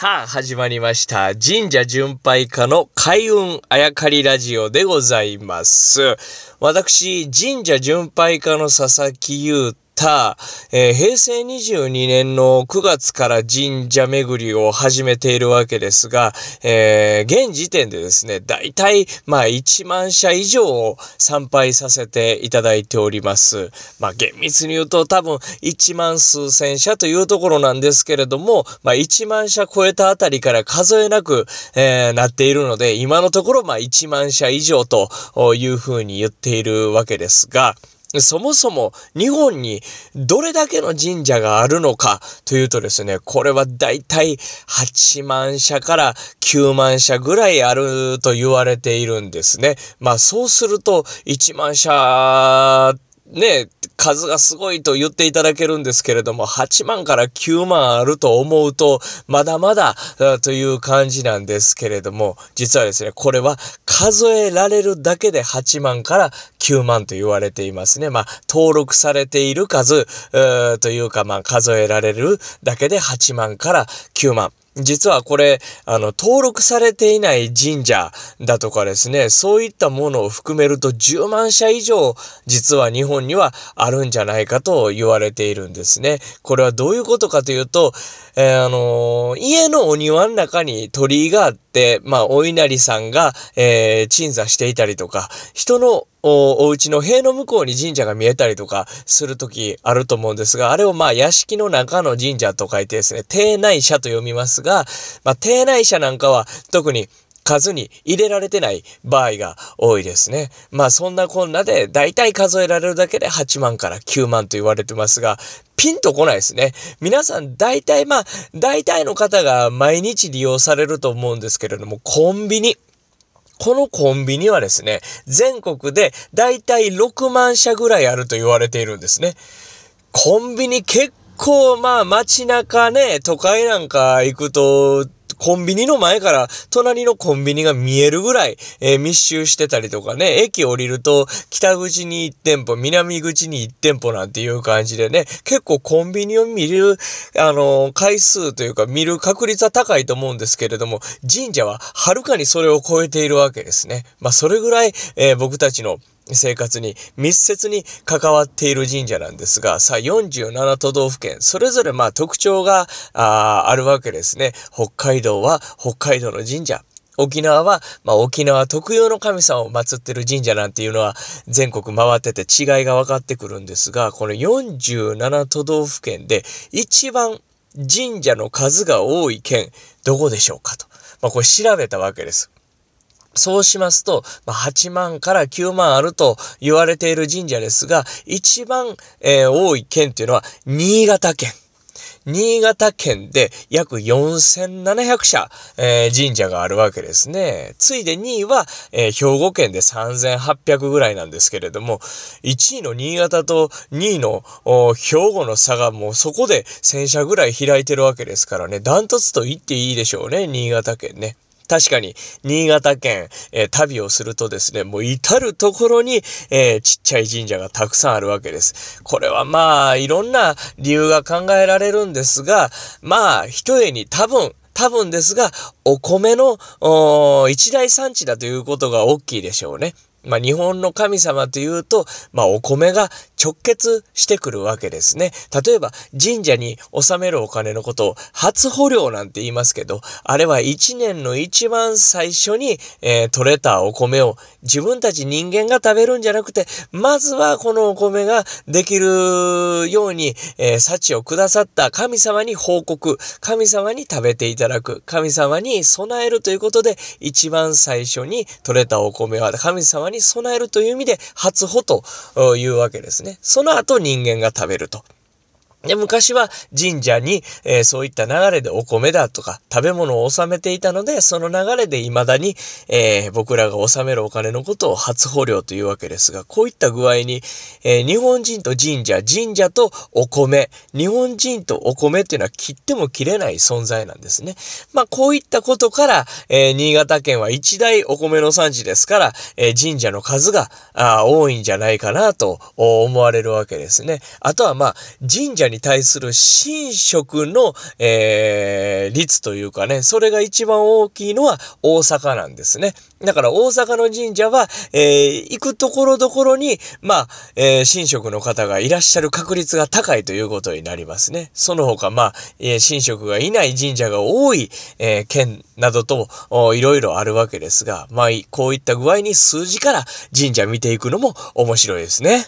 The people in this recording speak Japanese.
さあ、始まりました。神社巡拝家の開運あやかりラジオでございます。私、神社巡拝家の佐々木優太、えー平成22年の9月から神社巡りを始めているわけですが、えー現時点でですね、だいたい、まあ、1万社以上を参拝させていただいております。まあ、厳密に言うと多分1万数千社というところなんですけれども、まあ、1万社超えたあたりから数えなく、えーなっているので、今のところ、まあ、1万社以上というふうに言っているわけですが、そもそも日本にどれだけの神社があるのかというとですね、これはだいたい8万社から9万社ぐらいあると言われているんですね。まあそうすると1万社ね、数がすごいと言っていただけるんですけれども、8万から9万あると思うと、まだまだという感じなんですけれども、実はですね、これは数えられるだけで8万から9万と言われていますね。まあ、登録されている数、というか、まあ、数えられるだけで8万から9万。実はこれ、あの、登録されていない神社だとかですね、そういったものを含めると10万社以上、実は日本にはあるんじゃないかと言われているんですね。これはどういうことかというと、えーあのー家のお庭の中に鳥居があって、まあ、お稲荷さんが、えー鎮座していたりとか、人のおお家の塀の向こうに神社が見えたりとかする時あると思うんですが、あれをまあ屋敷の中の神社と書いてですね、邸内社と読みますが、まあ邸内社なんかは特に数に入れられてない場合が多いですね。まあそんなこんなで大体数えられるだけで8万から9万と言われてますが、ピンとこないですね。皆さん大体まあ大体の方が毎日利用されると思うんですけれども、コンビニ。このコンビニはですね、全国でだいたい6万社ぐらいあると言われているんですね。コンビニ結構まあ街中ね、都会なんか行くと、コンビニの前から隣のコンビニが見えるぐらい、えー密集してたりとかね、駅降りると北口に1店舗、南口に1店舗なんていう感じでね、結構コンビニを見る、あのー回数というか見る確率は高いと思うんですけれども、神社ははるかにそれを超えているわけですね。まあそれぐらい、えー僕たちの生活に密接に関わっている神社なんですが、さあ47都道府県、それぞれまあ特徴があるわけですね。北海道は北海道の神社。沖縄は、まあ、沖縄特有の神様を祀ってる神社なんていうのは全国回ってて違いが分かってくるんですが、この47都道府県で一番神社の数が多い県、どこでしょうかと。まあ、これ調べたわけです。そうしますと、まあ、8万から9万あると言われている神社ですが、一番、えー多い県っていうのは新潟県。新潟県で約4700社、えー神社があるわけですね。ついで2位は、えー兵庫県で3800ぐらいなんですけれども、1位の新潟と2位の兵庫の差がもうそこで1000社ぐらい開いてるわけですからね、ダントツと言っていいでしょうね、新潟県ね。確かに、新潟県、えー旅をするとですね、もう至るところに、えーちっちゃい神社がたくさんあるわけです。これはまあ、いろんな理由が考えられるんですが、まあ、一重に多分、多分ですが、お米のお一大産地だということが大きいでしょうね。まあ、日本の神様というと、まあ、お米が直結してくるわけですね。例えば、神社に納めるお金のことを、初穂料なんて言いますけど、あれは一年の一番最初に、えー取れたお米を自分たち人間が食べるんじゃなくて、まずはこのお米ができるように、えー幸をくださった神様に報告、神様に食べていただく、神様に備えるということで、一番最初に取れたお米は神様に備えるという意味で、初穂というわけですね。その後人間が食べると。で、昔は神社に、えーそういった流れでお米だとか食べ物を納めていたので、その流れで未だに、えー僕らが納めるお金のことを初保料というわけですが、こういった具合に、えー日本人と神社、神社とお米、日本人とお米っていうのは切っても切れない存在なんですね。まあ、こういったことから、え新潟県は一大お米の産地ですから、え神社の数があ多いんじゃないかなと思われるわけですね。あとはまあ、神社に対する神職の、えー、率というかね、それが一番大きいのは大阪なんですね。だから大阪の神社は、えー、行くところどころに、まあ、えー、神職の方がいらっしゃる確率が高いということになりますね。その他、まあ、えー、神職がいない神社が多い、えー、県などと、いろいろあるわけですが、まあ、こういった具合に数字から神社見ていくのも面白いですね。